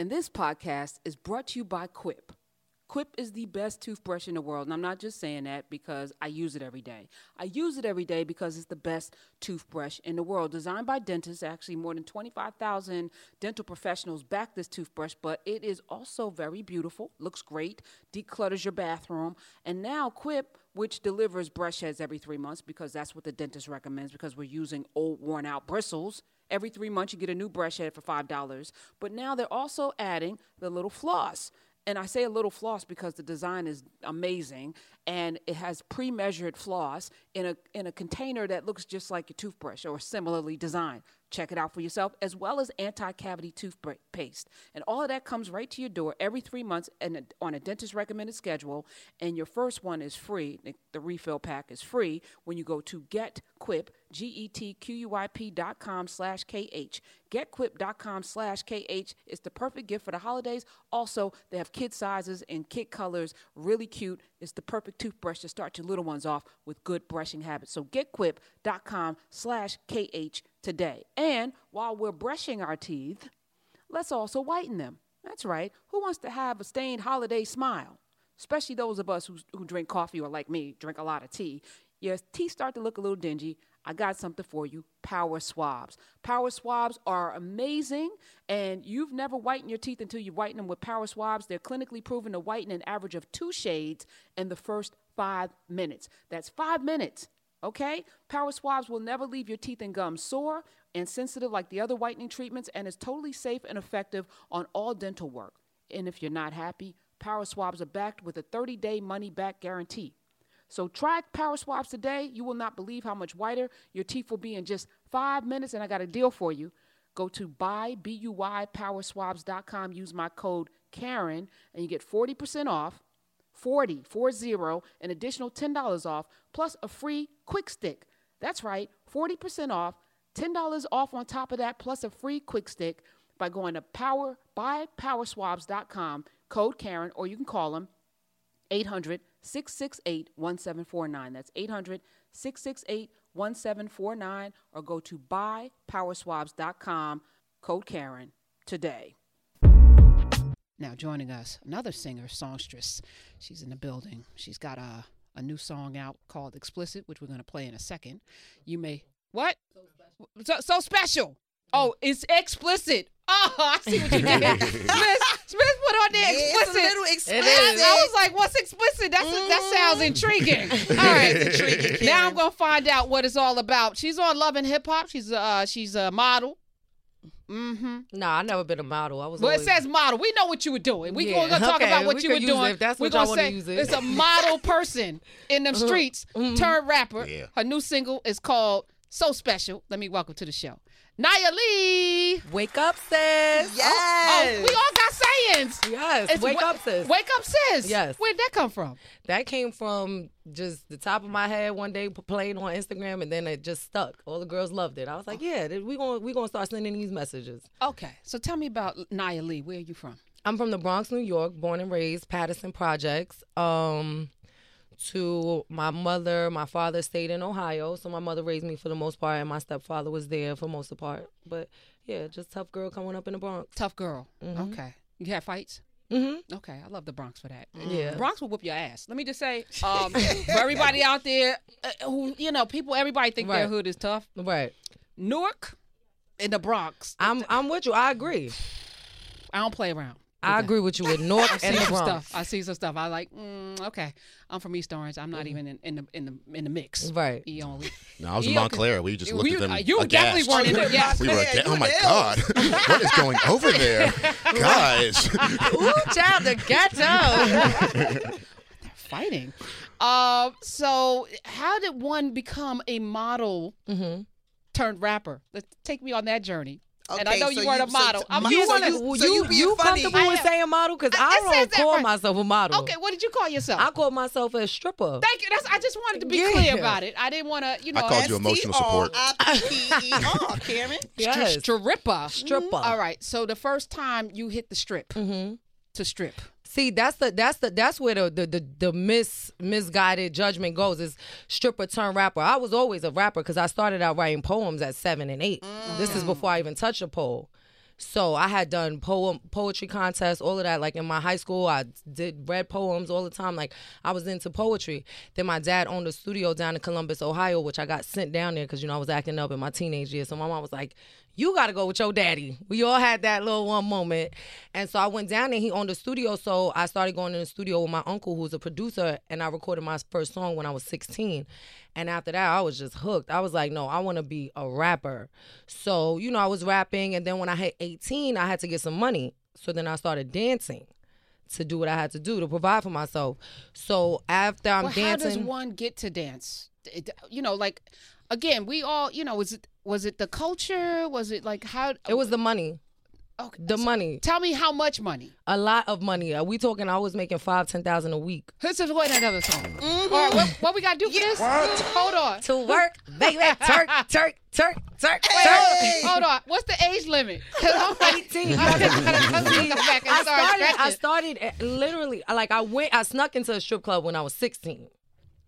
And this podcast is brought to you by Quip. Quip is the best toothbrush in the world. And I'm not just saying that because I use it every day. I use it every day because it's the best toothbrush in the world. Designed by dentists, actually, more than 25,000 dental professionals back this toothbrush, but it is also very beautiful, looks great, declutters your bathroom. And now, Quip which delivers brush heads every three months because that's what the dentist recommends because we're using old worn out bristles every three months you get a new brush head for five dollars but now they're also adding the little floss and I say a little floss because the design is amazing and it has pre-measured floss in a in a container that looks just like a toothbrush or similarly designed. Check it out for yourself, as well as anti-cavity toothpaste. And all of that comes right to your door every three months and on a dentist recommended schedule. And your first one is free. The refill pack is free when you go to GetQuip, G-E-T-Q-U-I-P dot com slash K-H. GetQuip.com slash KH is the perfect gift for the holidays. Also, they have kid sizes and kid colors, really cute. It's the perfect toothbrush to start your little ones off with good brushing habits. So getquip.com slash KH today. And while we're brushing our teeth, let's also whiten them. That's right. Who wants to have a stained holiday smile? Especially those of us who, who drink coffee or, like me, drink a lot of tea. Your teeth start to look a little dingy. I got something for you power swabs. Power swabs are amazing, and you've never whitened your teeth until you whiten them with power swabs. They're clinically proven to whiten an average of two shades in the first five minutes. That's five minutes. Okay? Power swabs will never leave your teeth and gums sore and sensitive like the other whitening treatments, and is totally safe and effective on all dental work. And if you're not happy, Power swabs are backed with a 30 day money back guarantee. So try Power Swabs today. You will not believe how much whiter your teeth will be in just five minutes. And I got a deal for you. Go to buy, B-U-Y, powerswabs.com. Use my code Karen, and you get 40% off, 40, 40, an additional $10 off, plus a free quick stick. That's right, 40% off, $10 off on top of that, plus a free quick stick by going to power, buypowerswabs.com, code Karen, or you can call them 800 668 1749. That's 800 668 1749 or go to buypowerswabs.com, code Karen, today. Now, joining us, another singer, songstress. She's in the building. She's got a, a new song out called Explicit, which we're going to play in a second. You may. What? So special. So, so special. Oh, it's explicit. Oh, I see what you did. Smith, Smith put on there explicit. Yeah, little explicit. I was like, what's explicit? That's mm-hmm. a, that sounds intriguing. All right. intriguing, now I'm gonna find out what it's all about. She's on Love and Hip Hop. She's uh she's a model. Mm-hmm. Nah, I never been a model. I was. Well, always... it says model. We know what you were doing. We yeah. gonna talk okay. about what we you were doing. It. That's we're what gonna say use it. it's a model person in them uh-huh. streets. Mm-hmm. Turned rapper. Yeah. Her new single is called So Special. Let me welcome to the show. Nya Lee. Wake up, sis. Yes. Oh, oh, we all got sayings. Yes. It's wake up, sis. Wake up, sis. Yes. Where'd that come from? That came from just the top of my head one day playing on Instagram, and then it just stuck. All the girls loved it. I was like, yeah, we gonna we gonna start sending these messages. Okay. So tell me about Nya Lee. Where are you from? I'm from the Bronx, New York, born and raised, Patterson Projects. Um, to my mother. My father stayed in Ohio, so my mother raised me for the most part, and my stepfather was there for most of the part. But yeah, just tough girl coming up in the Bronx. Tough girl. Mm-hmm. Okay. You had fights? Mm-hmm. Okay, I love the Bronx for that. Yeah, Bronx will whoop your ass. Let me just say, um, for everybody out there uh, who you know, people, everybody think right. their hood is tough. Right. Newark in the Bronx. I'm I'm with you. I agree. I don't play around. I that. agree with you with North and the Bronx. Stuff. I see some stuff. I like. Mm, okay, I'm from East Orange. I'm not mm-hmm. even in, in, the in the in the mix. Right. E only. No, I was in Montclair. We just looked you, at them. You aghast. definitely weren't in there. Yeah. we were. oh my god, what is going over there, guys? Ooh, child, the ghetto. They're fighting. Uh, so how did one become a model mm-hmm. turned rapper? Let's take me on that journey. Okay, and I know you weren't a model. So, I'm, you want to you, so you, you comfortable with saying model? Because I, I don't call right. myself a model. Okay, what did you call yourself? I call myself a stripper. Thank you. That's, I just wanted to be yeah. clear about it. I didn't want to, you know. I called you emotional support. Karen. Yes. Stripper. Stripper. Mm-hmm. All right. So the first time you hit the strip mm-hmm. To strip. See, that's the that's the that's where the the the, the mis misguided judgment goes is stripper turn rapper. I was always a rapper because I started out writing poems at seven and eight. Mm. This is before I even touched a pole. So I had done poem poetry contests, all of that. Like in my high school, I did read poems all the time. Like I was into poetry. Then my dad owned a studio down in Columbus, Ohio, which I got sent down there because you know I was acting up in my teenage years. So my mom was like, "You got to go with your daddy." We all had that little one moment, and so I went down and He owned a studio, so I started going in the studio with my uncle, who's a producer, and I recorded my first song when I was 16. And after that, I was just hooked. I was like, no, I want to be a rapper. So, you know, I was rapping. And then when I hit 18, I had to get some money. So then I started dancing to do what I had to do to provide for myself. So after I'm well, how does one get to dance? You know, like again, we all, you know, was it was it the culture? Was it like how? it was the money. okay. The money. Tell me how much money. A lot of money. Are we talking I was making five, ten thousand a week. Let's just wait another song. Mm-hmm. All right, what, what we got to do for this? Hold on. To work, baby. Turk, Turk, Turk, Turk, Wait, hold, hold on. What's the age limit? 'Cause I'm like, 18. I'm gonna- I'm gonna go back and I started. I started at- literally like I went. I snuck into a strip club when I was 16.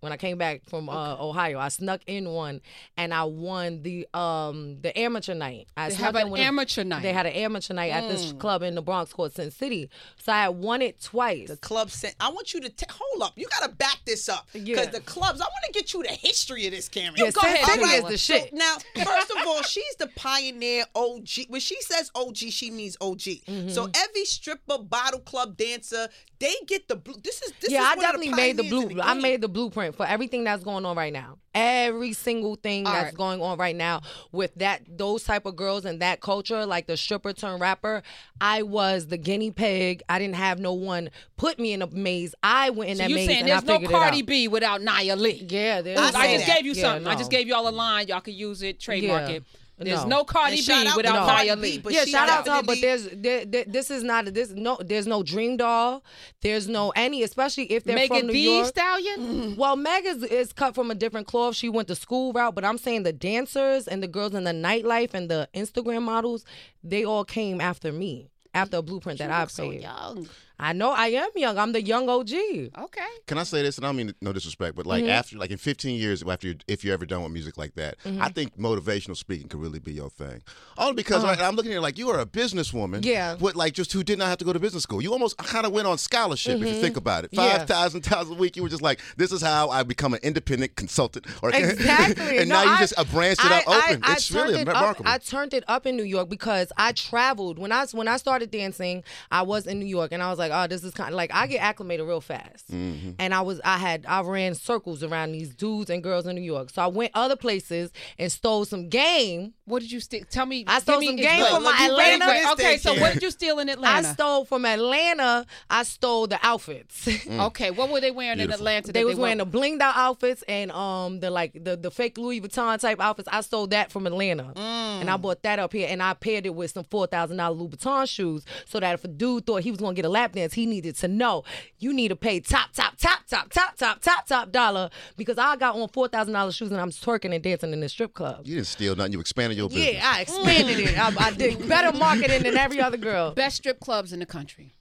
When I came back from uh, Ohio, I snuck in one and I won the um the amateur night. I They have an with a- amateur night. Mm. They had an amateur night at this club in the Bronx called Sin City. So I had won it twice. The club sent. I want you to t- hold up. You got to back this up because Yeah. the clubs. I want to get you the history of this, Cameron. Yeah, go Sin ahead, City All is right, the So shit. now, first of all, she's the pioneer OG. When she says OG, she means OG. Mm-hmm. So every stripper, bottle club dancer, they get the blue. This is this yeah, is I one of definitely made the blue. in I made the blueprint for everything that's going on right now. Every single thing All that's right. going on right now with that those type of girls and that culture, like the stripper turn rapper. I was the guinea pig. I didn't have no one put me in a maze. I went in so that you maze saying and there's I no figured it Cardi. B without Nya Lee? Yeah, there's I I just that. gave you Yeah, something. I just gave y'all a line. Y'all could use it, trademark Yeah. it. There's No. no, Cardi And B without to Nya Cardi Lee. B, but yeah, shout out to her, but there's there, there, this is not this no there's no Dream Doll, there's no any, especially if they're Megan from New Thee York. Stallion. Mm-hmm. Well, Meg is, is cut from a different cloth. She went the school route, but I'm saying the dancers and the girls in the nightlife and the Instagram models, they all came after me, after a blueprint that I've so played. young. I know I am young. I'm the young OG. Okay. Can I say this? And I don't mean no disrespect, but like mm-hmm. after, like in 15 years after, you, if you're ever done with music like that, mm-hmm. I think motivational speaking could really be your thing. Only because like, uh-huh. I'm looking at it like you are a businesswoman, Yeah. but like just who did not have to go to business school. You almost kind of went on scholarship if you mm-hmm. think about it. Yeah. Five thousand dollars a week. You were just like, this is how I become an independent consultant, or Exactly. and No, now you just uh, branched it out I- open. I- I it's turned really it remarkable. Up, I turned it up in New York because I traveled when I when I started dancing. I was in New York and I was like, oh, this is kind of like I get acclimated real fast. Mm-hmm. And I was I had I ran circles around these dudes and girls in New York. So I went other places and stole some game. What did you steal? Tell me. I stole give some game from my Let me break Atlanta- it. Okay, so what did you steal in Atlanta? I stole from Atlanta. I stole the outfits. Okay, what were they wearing in Atlanta? that they was wearing were- the blinged out outfits and um the like the, the fake Louis Vuitton type outfits. I stole that from Atlanta, and I bought that up here, and I paired it with some four thousand dollar Louis Vuitton shoes, so that if a dude thought he was gonna get a lap dance, he needed to know you need to pay top, top, top, top, top, top, top, top dollar because I got on four thousand dollars shoes and I'm twerking and dancing in the strip club. You didn't steal nothing. You expanded your business. Yeah, I expanded it. I, I did better marketing than every other girl. Best strip clubs in the country.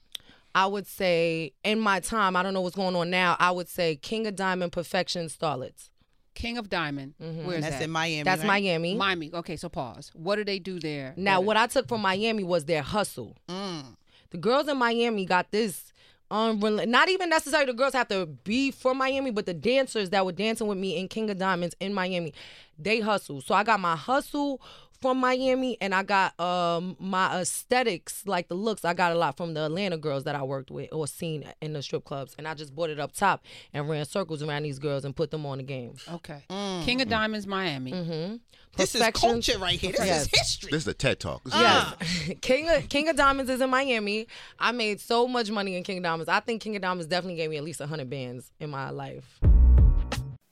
I would say in my time, I don't know what's going on now. I would say King of Diamond, Perfection, Starlets. King of Diamond. Mm-hmm. Where is That's that? in Miami. That's right? Miami. Miami. Okay, so pause. What do they do there? Now, what, what I took from Miami was their hustle. Mm. The girls in Miami got this. Unrel- not even necessarily the girls have to be from Miami, but the dancers that were dancing with me in King of Diamonds in Miami, they hustle. So I got my hustle from Miami, and I got um my aesthetics, like the looks. I got a lot from the Atlanta girls that I worked with or seen in the strip clubs, and I just brought it up top and ran circles around these girls and put them on the game. Okay. King of Diamonds, Miami. Mm-hmm. This is culture right here. This Yes. is history. This is a TED talk. This is Yes. King of King of Diamonds is in Miami. I made so much money in King of Diamonds. I think King of Diamonds definitely gave me at least hundred bands in my life.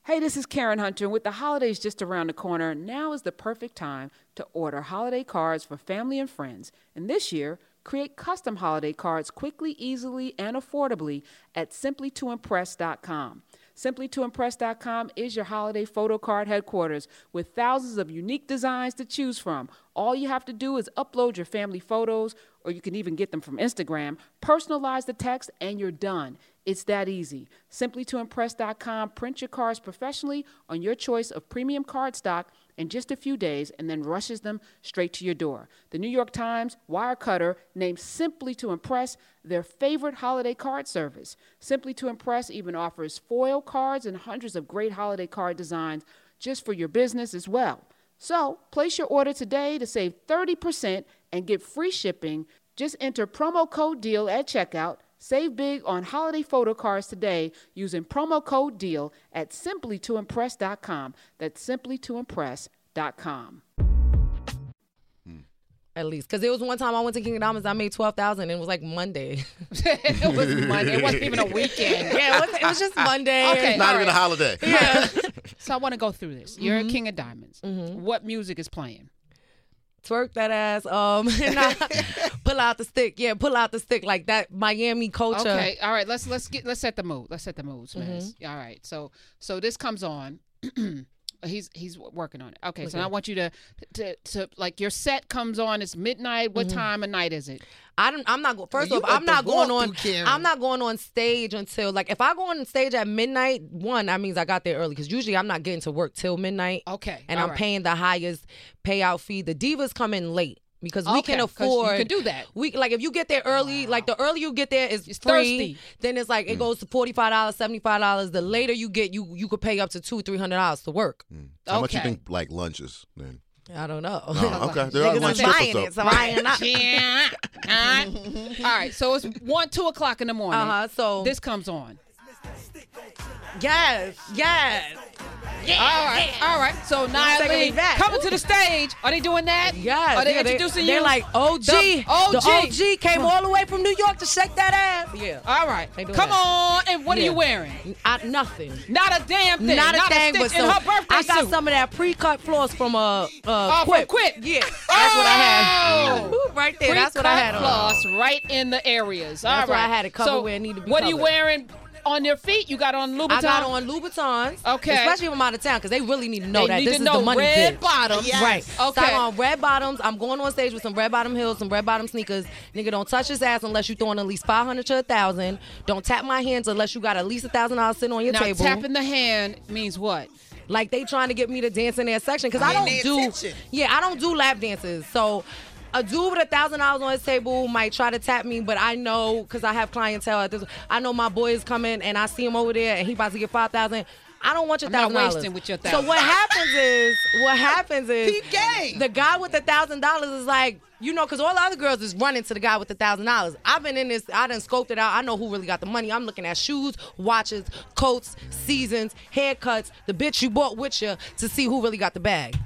Hey, this is Karen Hunter. and With the holidays just around the corner, now is the perfect time to order holiday cards for family and friends. And this year, create custom holiday cards quickly, easily, and affordably at simplytoimpress.com. Simplytoimpress.com is your holiday photo card headquarters with thousands of unique designs to choose from. All you have to do is upload your family photos, or you can even get them from Instagram, personalize the text, and you're done. It's that easy. Simplytoimpress.com, print your cards professionally on your choice of premium cardstock in just a few days and then rushes them straight to your door. The New York Times Wirecutter named Simply to Impress their favorite holiday card service. Simply to Impress even offers foil cards and hundreds of great holiday card designs just for your business as well. So, place your order today to save 30% and get free shipping. Just enter promo code DEAL at checkout. Save big on holiday photo cards today using promo code DEAL at simplytoimpress.com. That's simplytoimpress.com. Hmm. At least, because there was one time I went to King of Diamonds, I made twelve thousand, and it was like Monday. it was Monday. It wasn't even a weekend. yeah, it was, it was just Monday. Okay. Not even right. a holiday. Yeah. So I want to go through this. You're a mm-hmm. king of diamonds. Mm-hmm. What music is playing? Twerk that ass. Um, pull out the stick. Yeah, pull out the stick like that Miami culture. Okay, all right. Let's let's get let's set the mood. Let's set the mood, Smash. All right. So so this comes on. he's he's working on it. Okay, so I want you to, to to like your set comes on. It's midnight. What mm-hmm. time of night is it? I don't, I'm not going. First you off, got I'm not going on. I'm not going on stage until like if I go on stage at midnight. One, that means I got there early because usually I'm not getting to work till midnight. Okay, and all I'm right. paying the highest payout fee. The divas come in late because we Okay, can 'cause you afford. can do that. We like if you get there early. Like the earlier you get there is It's free. thirsty. Then it's like it goes to forty five dollars, seventy five dollars. The later you get, you you could pay up to two three hundred dollars to work. How much you think like lunches then? I don't know. Oh, okay. There are Niggas lunch buying it, so I ain't not. Yeah. All right. So it's one, two o'clock in the morning. Uh huh. So This comes on. Yes, yes. All right. All right. So Nya Lee coming to the stage. Are they doing that? Yes. Are they yeah, introducing they, you? They're like OG. The OG. The OG came all the way from New York to shake that ass. Yeah. All right. Come that. on. And what are you wearing? I, nothing. Not a damn thing. Not a thing, stick but in some, her birthday I got suit. some of that pre-cut floss from uh, uh Oh, Quip. Quip. Yeah, that's what I had. Oh. right there. That's what I had Pre-cut on. floss right in the areas. All That's right. why I had it covered so where it needed to be What are you wearing on your feet? You got on Louboutin. I got on Louboutins. Okay. Especially if I'm out of town because they really need to know They that need this to is know the money red pit. bottoms. Yes. Right. So Okay. I'm on red bottoms. I'm going on stage with some red bottom heels, some red bottom sneakers. Nigga, don't touch his ass unless you throwing at least 500 to a thousand. Don't tap my hands unless you got at least a thousand dollars sitting on your Now table. tapping the hand means what? like they trying to get me to dance in their section because I Paying don't do. attention. Yeah, I don't do lap dances. So. A dude with a thousand dollars on his table might try to tap me, but I know because I have clientele at this. I know my boy is coming, and I see him over there, and he about to get five thousand. I don't want your thousand dollars. wasting with your thousand. So what happens is, what happens is, game. the guy with the thousand dollars is like, you know, because all the other girls is running to the guy with the thousand dollars. I've been in this, I done scoped it out. I know who really got the money. I'm looking at shoes, watches, coats, seasons, haircuts, the bitch you bought with you to see who really got the bag.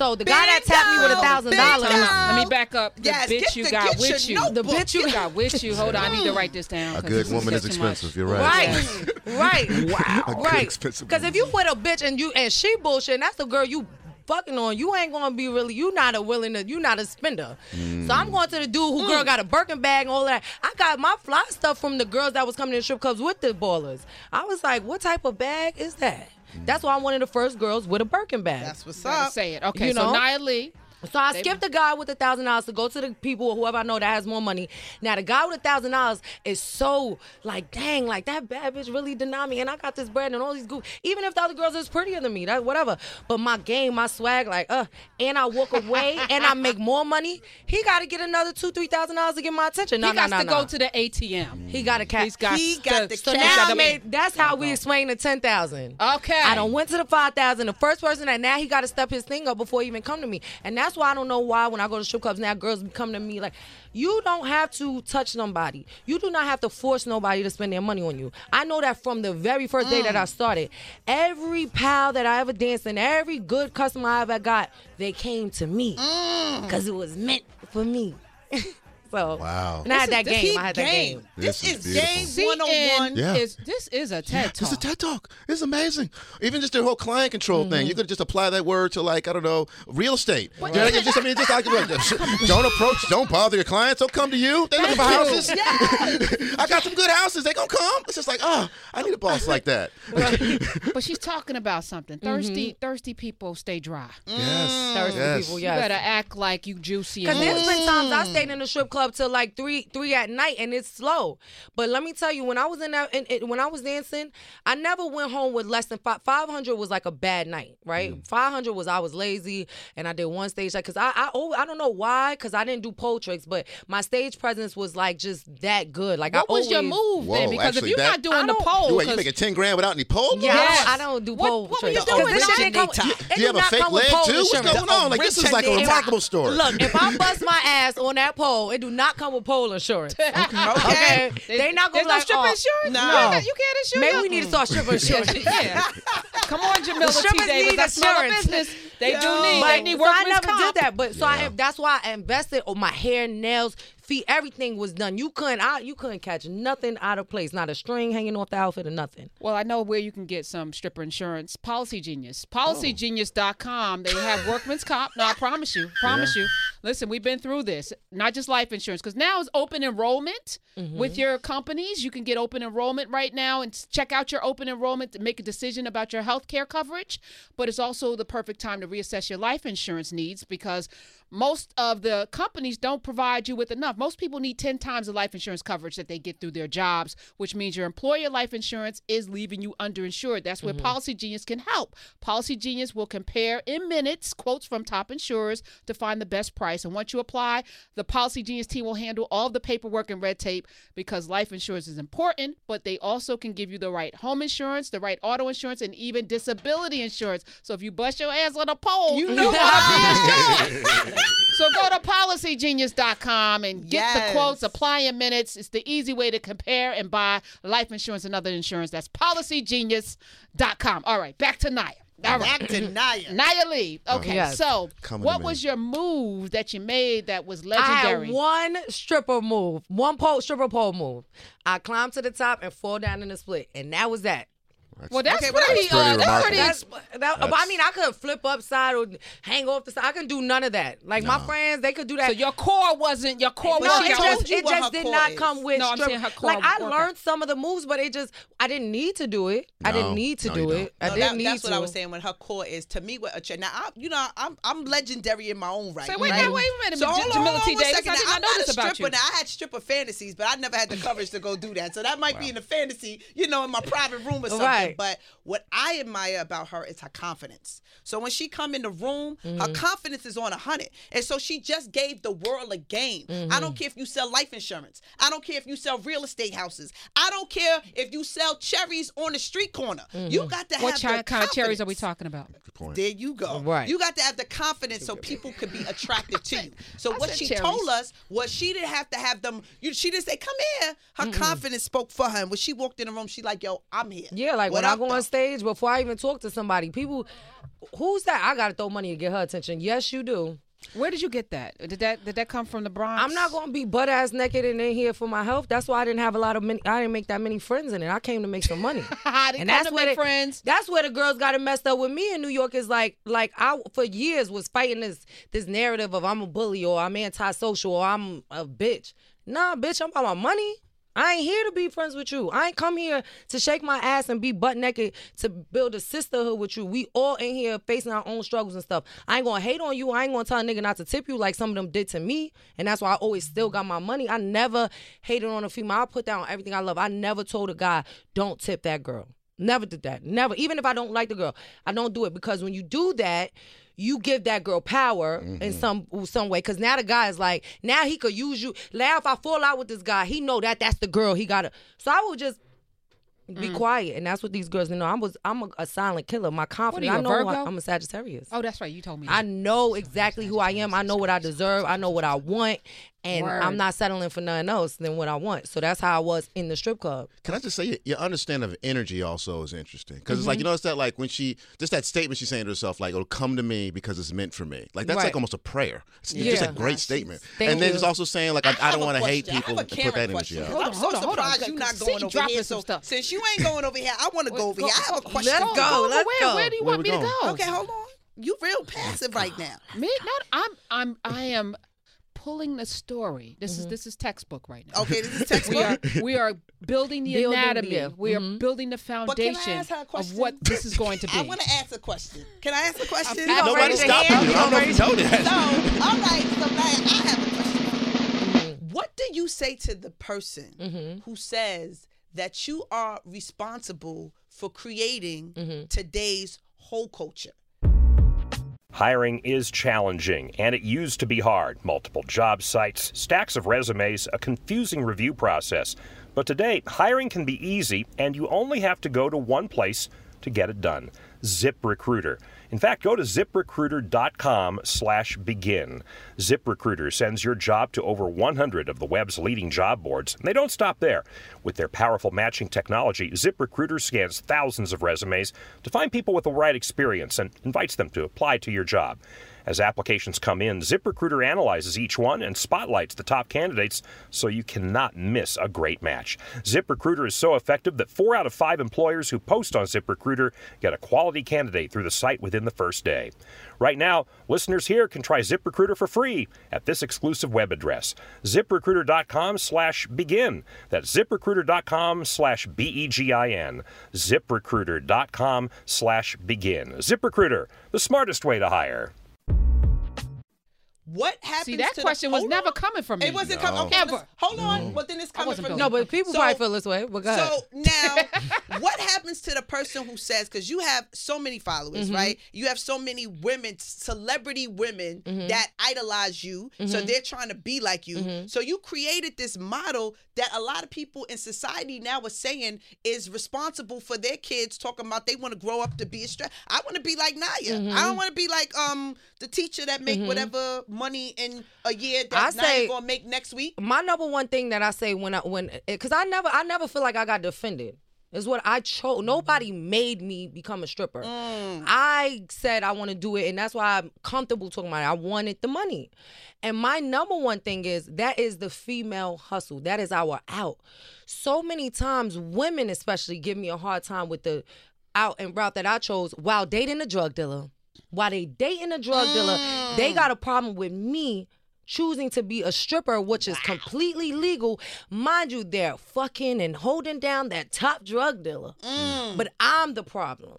So the guy that tapped me with a thousand dollars. Let me back up. The Yes, bitch you the- got with your you. The bitch you You got with you. Hold on, I need to write this down. A good woman is just too expensive. You're right. Right, right, wow, A good right. expensive Because if you with a bitch and you and she bullshit, and that's the girl you fucking on, you ain't gonna be really. You not a willing to. You not a spender. Mm. So I'm going to the dude who girl mm. got a Birkin bag and all that. I got my fly stuff from the girls that was coming to strip clubs with the ballers. I was like, what type of bag is that? That's why I'm one of the first girls with a Birkin bag. That's what's Gotta up. say it. Okay, You so know? Nya Lee. So I skipped the guy with a thousand dollars to go to the people or whoever I know that has more money. Now the guy with a thousand dollars is so like, dang, like that bad bitch really denied me, and I got this bread and all these goof. Even if the other girls is prettier than me, that whatever. But my game, my swag, like, uh, and I walk away and I make more money. He got to get another two, three thousand dollars to get my attention. No, he no, got no, to go to the ATM. He got. He's got He got the So cash. now I made. That's how we explain the ten thousand. Okay. I don't went to the five thousand. The first person that now he got to step his thing up before he even come to me, and that's why I don't know why when I go to strip clubs now girls come to me like, you don't have to touch somebody. You do not have to force nobody to spend their money on you. I know that from the very first day that I mm. started. Every pal that I ever danced and every good customer I ever got, they came to me mm. because it was meant for me. so Wow. and I had that game. the I had that game. game. This, This is is beautiful. game CN 101. Yeah. is this is a TED talk. It's a. TED talk. It's amazing. Even just the whole client control thing. You mm-hmm. could just apply that word to like I don't know real estate. You know, just, I mean, just like don't approach, don't bother your clients. They'll come to you. They looking for houses. I got some good houses. They gonna come. It's just like oh, I need a boss like that. but she's talking about something. Mm-hmm. Thirsty, thirsty people stay dry. yes. Thirsty yes. people, Yes. You yes. better act like you juicy. Because and there's moist. been times I stayed in the strip club club till like three three at night, and it's slow. But let me tell you, when I was in that, in, in- when I was dancing, I never went home with less than five. Five hundred was like a bad night, right? Mm. Five hundred was I was lazy, and I did one stage like because I I oh, I don't know why because I didn't do pole tricks, but my stage presence was like just that good. Like What I was your always- move then? Whoa, Because if you're that- not doing the pole, You, wait, you 'cause- making ten grand without any pole? Yeah, Yes. I, don't, I don't do What- pole what were you tricks. doing? 'Cause this What shit did come- they Do do you have a fake leg too? What's going on? Like this is like a Originator. remarkable story. Look, if I bust my ass on that pole, it do not come with pole insurance. Okay, Okay. they not gonna There's be no like, stripper oh, insurance. No. You can't- you can't insure. Maybe your- we need to start stripper insurance. yeah. Come on, Jamila T. strippers Davis. need That's small insurance. business. They do need. But, They need so I workman's never comp. did that. But so I that's why I invested on my hair, nails, feet, everything was done. You couldn't I you couldn't catch nothing out of place. Not a string hanging off the outfit or nothing. Well, I know where you can get some stripper insurance. Policy Genius. Oh. PolicyGenius.com. They have workman's comp. No, I promise you. Promise you. Listen, we've been through this. Not just life insurance, because now it's open enrollment Mm-hmm. with your companies. You can get open enrollment right now and check out your open enrollment to make a decision about your health care coverage. But it's also the perfect time to reassess your life insurance needs because most of the companies don't provide you with enough. Most people need 10 times the life insurance coverage that they get through their jobs, which means your employer life insurance is leaving you underinsured. That's where mm-hmm. Policy Genius can help. Policy Genius will compare in minutes quotes from top insurers to find the best price. And once you apply, the Policy Genius team will handle all the paperwork and red tape because life insurance is important, but they also can give you the right home insurance, the right auto insurance, and even disability insurance. So if you bust your ass on a pole, you know what be insured. So go to policygenius.com and get Yes. the quotes, apply in minutes. It's the easy way to compare and buy life insurance and other insurance. That's policygenius.com. All right, back to Nya. All right. Back to Nya. Nya Lee. Uh-huh. Okay, Yes. so Coming what was your move that you made that was I legendary? had one stripper move, one pole stripper pole move. I climbed to the top and fall down in the split, and that was that. Well, that's Okay, well, pretty. that's pretty uh, that's pretty. remarkable. That's, that, but I mean, I could flip upside or hang off the side. I couldn't do none of that. Like my friends, they could do that. so your core wasn't your core. No, wasn't she it told just you it just did not is. come with No, I'm saying her core Like I workout. learned some of the moves, but it just I didn't need to do it. I didn't need to no, do it. I No, didn't that- need that's to. what I was saying when her core is to me with a chair. Now, I, you know, I'm I'm legendary in my own right. Say, wait, right? now, wait a minute, So J- hold on, Jamila T. on Davis, second. I did Now, not know I'm this not a about stripper. you. Now, I had stripper fantasies, but I never had the coverage to go do that. So that might be in the fantasy, you know, in my private room or something. Right. But what I admire about her is her confidence. So when she come in the room, her Mm-hmm. confidence is on a hundred, and so she just gave the world a game. I Mm-hmm. don't care if you sell life insurance. I don't care if you sell real estate houses. I don't care if you sell cherries on the street corner. You got to Mm-hmm. What have chi- the kind of cherries are we talking about? Good. There you go. Right. You got to have the confidence so people could be attracted to you. So what she cherries. told us was she didn't have to have them. You, she didn't say, "Come here." Her confidence spoke for her. And when she walked in the room, she like, "Yo, I'm here." Yeah, like What when I go on stage, before I even talk to somebody, people, who's that? I gotta throw money to get her attention. Yes, you do. Where did you get that? Did that did that come from the Bronx? I'm not gonna be butt ass naked and in here for my health. That's why I didn't have a lot of many. I didn't make that many friends in it. I came to make some money. I didn't come to where make the- friends. That's where the girls got it messed up with me in New York. Is like, like I for years was fighting this this narrative of I'm a bully or I'm antisocial or I'm a bitch. Nah, bitch, I'm about my money. I ain't here to be friends with you. I ain't come here to shake my ass and be butt naked to build a sisterhood with you. We all in here facing our own struggles and stuff. I ain't gonna hate on you. I ain't gonna tell a nigga not to tip you like some of them did to me. And that's why I always still got my money. I never hated on a female. I put down everything I love. I never told a guy, don't tip that girl. Never did that. Never. Even if I don't like the girl, I don't do it because when you do that, you give that girl power in mm-hmm. some some way. Cause now the guy is like, now he could use you. Now if I fall out with this guy, he know that that's the girl he got to. So I would just be mm. quiet, and that's what these girls know. I was I'm a, a silent killer. My confidence. you, I a know who I, Virgo? I'm a Sagittarius. Oh, that's right. You told me. I know exactly who I am. I know what I deserve. I know what I want, and Word. I'm not settling for nothing else than what I want. So that's how I was in the strip club. Can I just say your, your understanding of energy also is interesting because it's like Mm-hmm. you notice that like when she just that statement she's saying to herself like it'll come to me because it's meant for me like that's Right. like almost a prayer. It's just a Yeah. great statement. Thank and then you. it's also saying like I, I, have don't want to hate people have a to put Karen that energy question. out. Hold I'm on, so hold on, hold on. surprised you're not going over dropping here. So stuff. since you ain't going over here, I want to go over go- here. I have a question. Let's for you. go. Let's where, go. Where do you Where want we me to go? Okay, hold on. You real passive right now. Me? No, I'm I'm I am pulling the story. This is this is textbook right now. Okay, this is We textbook. are we are building the Building, anatomy. yeah. We are Mhm. building the But can I foundation ask her a of what this is going to be. I want to ask a question. Can I ask a question? You gonna Nobody raise your stopping you. I don't know if you know So, all right, so now I have a question. What do you say to the person Mm-hmm. who says that you are responsible for creating Mm-hmm. today's whole culture? Hiring is challenging, and it used to be hard. Multiple job sites, stacks of resumes, a confusing review process. But today, hiring can be easy, and you only have to go to one place to get it done. ZipRecruiter. In fact, go to ziprecruiter.com slash begin. ZipRecruiter sends your job to over 100 of the web's leading job boards, and they don't stop there. With their powerful matching technology, ZipRecruiter scans thousands of resumes to find people with the right experience and invites them to apply to your job. As applications come in, ZipRecruiter analyzes each one and spotlights the top candidates so you cannot miss a great match. ZipRecruiter is so effective that four out of five employers who post on ZipRecruiter get a quality candidate through the site within the first day. Right now, listeners here can try ZipRecruiter for free at this exclusive web address, ziprecruiter.com slash begin. That's ziprecruiter.com slash B-E-G-I-N. ziprecruiter.com slash begin. ZipRecruiter, the smartest way to hire. What happens? See, that to question the, was hold never on. coming from me. It wasn't coming. Okay, Ever. hold on. Well, then it's coming from me. No, but people So- probably feel this way. But go ahead. So now, what happens to the person who says, because you have so many followers, Mm-hmm. right? You have so many women, celebrity women Mm-hmm. that idolize you. So they're trying to be like you. Mm-hmm. So you created this model that a lot of people in society now are saying is responsible for their kids talking about they want to grow up to be a stress. I want to be like Nya. Mm-hmm. I don't want to be like um the teacher that make whatever money in a year that I say- gonna make next week. my number one thing that I say when I when eh, because I never I never feel like I got defended. Is what I chose. Nobody made me become a stripper. Mm. I said I want to do it, and that's why I'm comfortable talking about it. I wanted the money, and my number one thing is that is the female hustle. That is our out. So many times, women especially give me a hard time with the out and route that I chose while dating a drug dealer. While they dating a drug dealer, they mm. got a problem with me choosing to be a stripper, which is completely legal. Mind you, they're fucking and holding down that top drug dealer. Mm. But I'm the problem.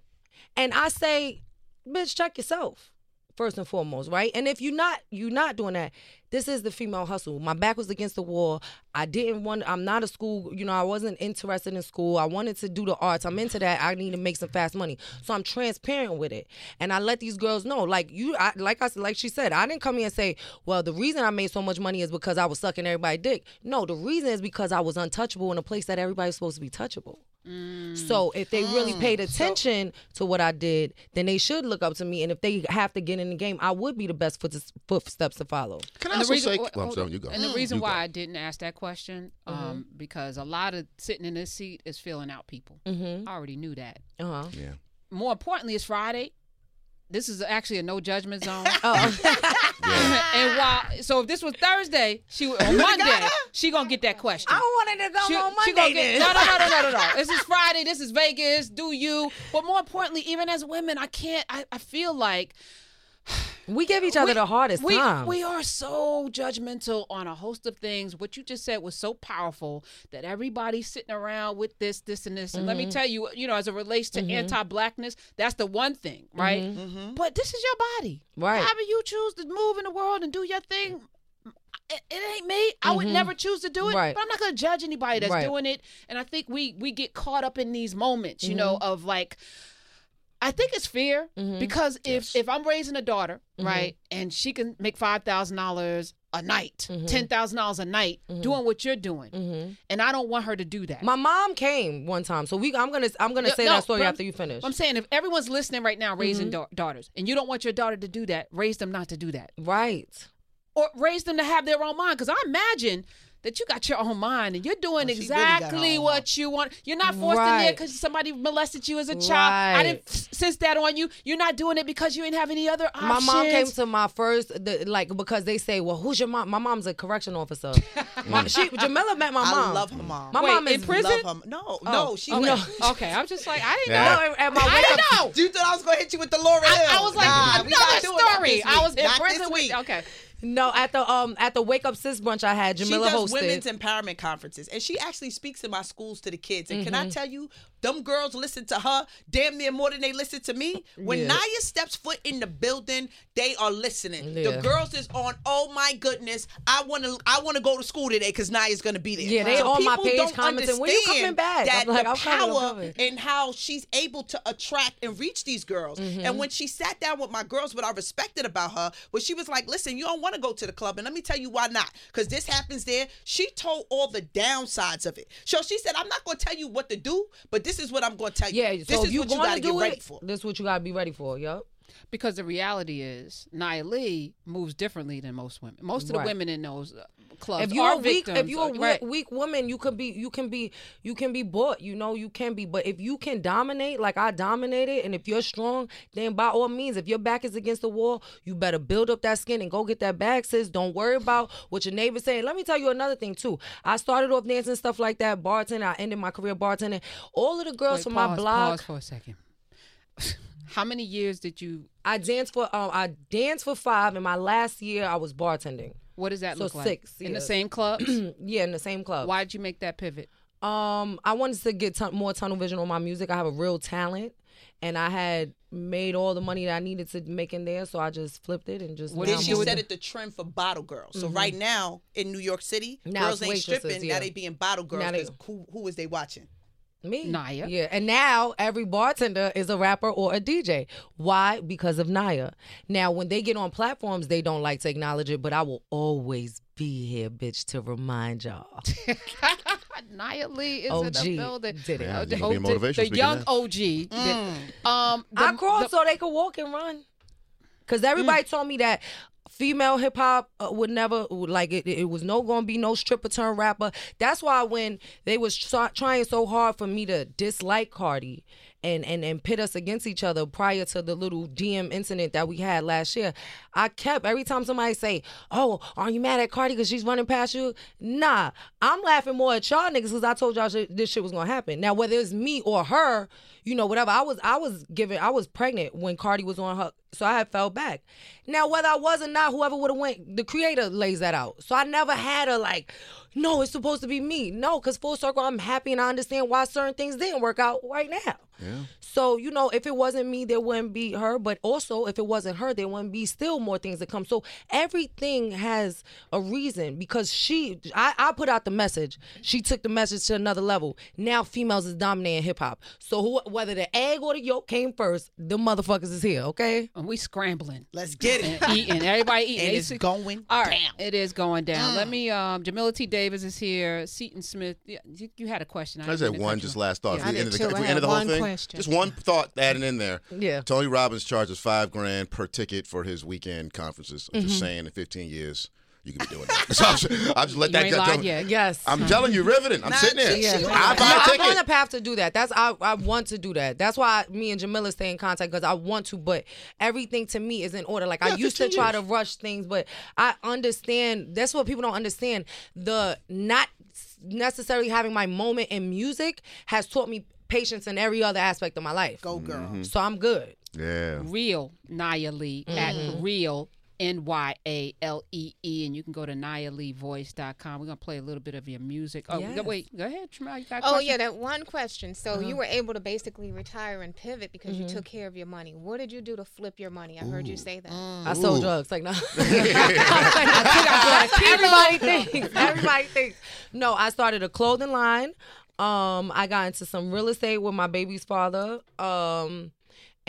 And I say, bitch, check yourself. First and foremost, right? And if you're not you're not doing that, this is the female hustle. My back was against the wall. I didn't want I'm not a school, you know, I wasn't interested in school. I wanted to do the arts. I'm into that. I need to make some fast money. So I'm transparent with it. And I let these girls know. Like you I like I said, like she said, I didn't come here and say, well, the reason I made so much money is because I was sucking everybody's dick. No, the reason is because I was untouchable in a place that everybody's supposed to be touchable. So if they really paid attention to what I did, then they should look up to me. And if they have to get in the game, I would be the best foot footsteps to follow. Can I And the also reason, say? wait, Well, I'm sorry, you go. And the reason You go. why I didn't ask that question, um, because a lot of sitting in this seat is filling out people. Mm-hmm. I already knew that. Uh huh. Yeah. More importantly, it's Friday. This is actually a no judgment zone. Oh, and while so if this was Thursday, she would- on Monday she gonna get that question. I wanted to go She- on she Monday. gonna get, then. no, no, no, no, no, no, no. This is Friday. This is Vegas. Do you? But more importantly, even as women, I can't. I, I feel like We give each other we- the hardest we, time. We are so judgmental on a host of things. What you just said was so powerful that everybody's sitting around with this, this, and this. And let me Mm-hmm. tell you, you know, as it relates to anti-blackness, that's the one thing, right? But this is your body, Mm-hmm. Right. However you choose to move in the world and do your thing. It, it ain't me. I would never choose to do it, Mm-hmm. Right. but I'm not gonna judge anybody that's Right. doing it. And I think we we get caught up in these moments, you know, Mm-hmm. of like, I think it's fear because if if I'm raising a daughter, Mm-hmm. right, and she can make five thousand dollars a night, Mm-hmm. ten thousand dollars a night, doing what you're doing, and I don't want her to do that. My mom came one time, so we. I'm gonna. I'm gonna No, say no, that story after you finish. I'm saying if everyone's listening right now, raising Mm-hmm. da- daughters, and you don't want your daughter to do that, raise them not to do that, right. or raise them to have their own mind. Because I imagine. That you got your own mind and you're doing Oh, she really exactly what you want. You're not forced in there because somebody molested you as a child. I didn't sense that on you. You're not doing it because you didn't have any other options. My mom came to my first, the, like, because they say, "Well, who's your mom?" My mom's a correction officer. my, she, Jamila met my mom. I love her mom. My Wait, mom is in prison? Love her. No, Oh, no, she okay. went. Okay, I'm just like I didn't Yeah. know. No, at my I didn't up- know. You thought I was gonna hit you with the Laura I, Hill? I was like nah, another not doing that story. I was in Not prison this with. week. Okay. No, at the um at the Wake Up Sis brunch I had, Jamila She does hosted. women's empowerment conferences, and she actually speaks in my schools to the kids. And can Mm-hmm. I tell you, them girls listen to her damn near more than they listen to me. When Yeah. Nya steps foot in the building, they are listening. The girls is on. Oh my goodness, I want to. I want to go to school today because Nya's gonna be there. Yeah, they So on my page don't commenting, "When you coming back?" That I'm like, the "I'm power coming." and how she's able to attract and reach these girls. Mm-hmm. And when she sat down with my girls, what I respected about her was she was like, "Listen, you don't want to go to the club, and let me tell you why not. Because this happens there." She told all the downsides of it. So she said, "I'm not going to tell you what to do, but this is what I'm going to tell you. Yeah, this so is if you what you got to to get do ready for." this is what you gotta be ready for. Yup. Because the reality is, Nya Lee moves differently than most women. Most of the Right. women in those uh, clubs If you're a weak, victims. if you're a uh, weak, right. weak woman, you can be, you can be, you can be bought. You know, you can be. But if you can dominate, like I dominated, and if you're strong, then by all means, if your back is against the wall, you better build up that skin and go get that bag, sis. Don't worry about what your neighbor's saying. Let me tell you another thing too. I started off dancing stuff like that, bartending. I ended my career bartending. All of the girls Wait, from pause, my blog. Pause for a second. How many years did you? I danced for um I danced for five and my last year I was bartending. What does that So look like? six in the same clubs. yeah, in the same club. Why did you make that pivot? Um, I wanted to get ton- more tunnel vision on my music. I have a real talent, and I had made all the money that I needed to make in there, so I just flipped it and just. What did Then she set it the trend for bottle girls. So right now in New York City, Now girls ain't stripping. yeah. Now they being bottle girls. Now they- who who is they watching? Me. Nya. Yeah. And now every bartender is a rapper or a DJ. Why? Because of Nya. Now, when they get on platforms, they don't like to acknowledge it, but I will always be here, bitch, to remind y'all. Nya Lee is in OG the building. did it. Yeah, the, gonna a oh, the- the young now. OG. that- um, the- I crawled the- so they could walk and run. Cause everybody told me that female hip hop uh, would never like it. It was no gonna be no stripper turn rapper. That's why when they was try- trying so hard for me to dislike Cardi and and and pit us against each other prior to the little DM incident that we had last year, I kept every time somebody say, "Oh, are you mad at Cardi because she's running past you?" Nah, I'm laughing more at y'all niggas because I told y'all shit, this shit was gonna happen. Now whether it's me or her, you know, whatever. I was I was giving I was pregnant when Cardi was on her, so I had fell back. Now whether I was or not, whoever would have went, the creator lays that out. So I never had a like, no, it's supposed to be me. No, because full circle, I'm happy and I understand why certain things didn't work out right now. Yeah. So, you know, if it wasn't me, there wouldn't be her. But also, if it wasn't her, there wouldn't be still more things to come. So everything has a reason because she, I, I put out the message. She took the message to another level. Now females is dominating hip hop. So who, whether the egg or the yolk came first, the motherfuckers is here, okay? and we scrambling Let's get it. and eating. Everybody eating. and They it's going All right, down. it is going down. Let me. Um, Jamila T. Davis is here. Seaton Smith. Yeah, you, you had a question. I just had one just last thought. Yeah, I if we did ended the, if we ended the whole one thing, question. just one thought added in there. Yeah. Tony Robbins charges five grand per ticket for his weekend conferences. I'm Mm-hmm. just saying, in 15 years, you could be doing that. so I'll just, I'll just let You that ain't go. lied. Yes. I'm telling you, riveting. I'm Nah, sitting there. she- she- I No, buy a I'm on the path to do that. That's I I want to do that. That's why me and Jamila stay in contact because I want to. But everything to me is in order. Like I used to try years. to rush things, but I understand. That's what people don't understand. The not necessarily having my moment in music has taught me patience in every other aspect of my life. Go girl. Mm-hmm. So I'm good. Yeah. real Nya Lee at real N Y A L E E, and you can go to NiaLeeVoice.com. We're gonna play a little bit of your music. Oh, Yes. go, wait, go ahead, Tramal. You got a Oh question? yeah, that one question. So Uh-huh. you were able to basically retire and pivot because Mm-hmm. you took care of your money. What did you do to flip your money? I heard you say that. I sold Ooh. drugs. Like no. everybody thinks. Everybody thinks. No, I started a clothing line. Um, I got into some real estate with my baby's father. Um,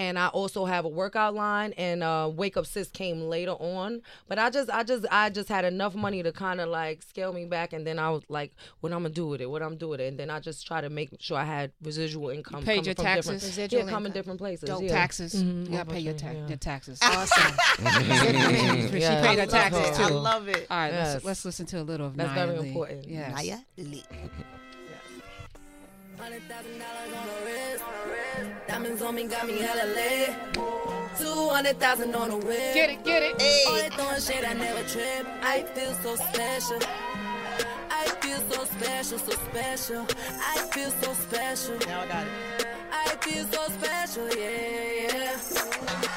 and I also have a workout line. And uh, Wake Up Sis came later on. But I just, I just, I just had enough money to kind of like scale me back. And then I was like, what I'm gonna do with it? What I'm doing with it? And then I just try to make sure I had residual income. paid coming your from taxes? Different, Residual yeah, coming income. different places. Dope. yeah. taxes. Mhm. You gotta pay your, ta- Yeah. your taxes. Awesome. She Yeah. paid her I taxes love too. I love it. All right, Yes. let's, let's listen to a little of that. That's Nya very Lee. important. Yes. Nya Lee. Hundred thousand dollars on the wrist. Diamonds on me got me hella lit. Two hundred thousand on the whip. Get it, get it. All they throwing shit, I never trip. I feel so special. I feel so special, so special. I feel so special. Now I got it. I feel so special, yeah, yeah.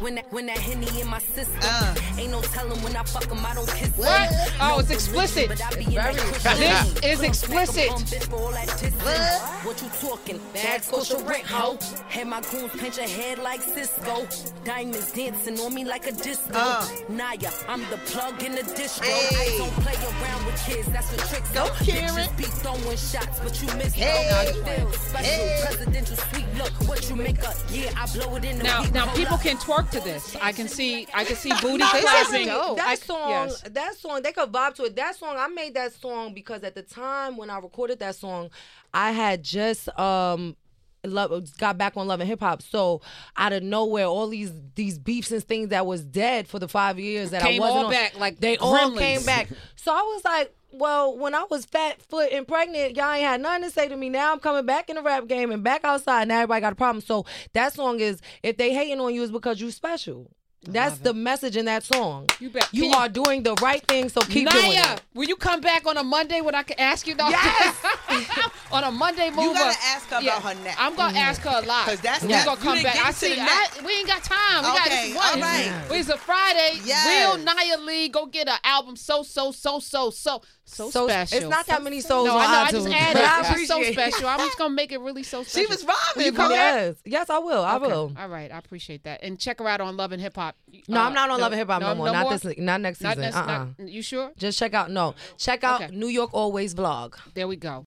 When that, when that henny in my system, Uh. ain't no telling when I fuck 'em, I don't kiss. What? Oh, it's explicit. but I be It's in that very Christian explicit. lane. This is Put 'em back explicit. up on bitch for all. What you talking? Bags cost your rent, ho. Had my goons pinch your head like Cisco. Diamonds dancing on me like a disco. Uh. Nya, I'm the plug in the disco. Hey. I don't play around with kids, that's what tricks Go. Bitches be throwing shots, but you miss Hey. Feel special, Hey. presidential suite. Look what you make up. Yeah, I blow it in the Now, beat. now people can twerk to this. I can see, I can see booty No, clapping. listen, that I- song, yes. that song, they could vibe to it. That song, I made that song because at the time when I recorded that song, I had just um love got back on love and hip hop. So out of nowhere, all these these beefs and things that was dead for the five years that Came I wasn't all on, back like they all came back. So I was like. Well, when I was fat, foot, and pregnant, y'all ain't had nothing to say to me. Now I'm coming back in the rap game and back outside. Now everybody got a problem. So that song is, if they hating on you, is because you special. That's the message in that song. You bet. You you- are doing the right thing, so keep doing Nya, it. will you come back on a Monday when I can ask you? Though? Yes! on a Monday mover. You gotta ask her about her neck. I'm gonna ask her a lot. Cause that's we that- gonna come didn't back. I see. I, we ain't got time. We got Okay, this one. all right. It's a Friday. Yes. Real Nya Lee. Go get an album. So so so so so so, So- special. it's not that many souls No, on I know. I just added. I It's just so it. special. I'm just gonna make it really so special. She was rhyming. You come bro. back? Yes, yes, I will. I Okay. will. All right, I appreciate that. And check her out on Love and Hip Hop. No, Uh, I'm not on Love and Hip Hop no, more. not more? this, not next Not season. next- uh-uh. not- you sure? Just check out no. Check out Okay. New York Always vlog. There we go.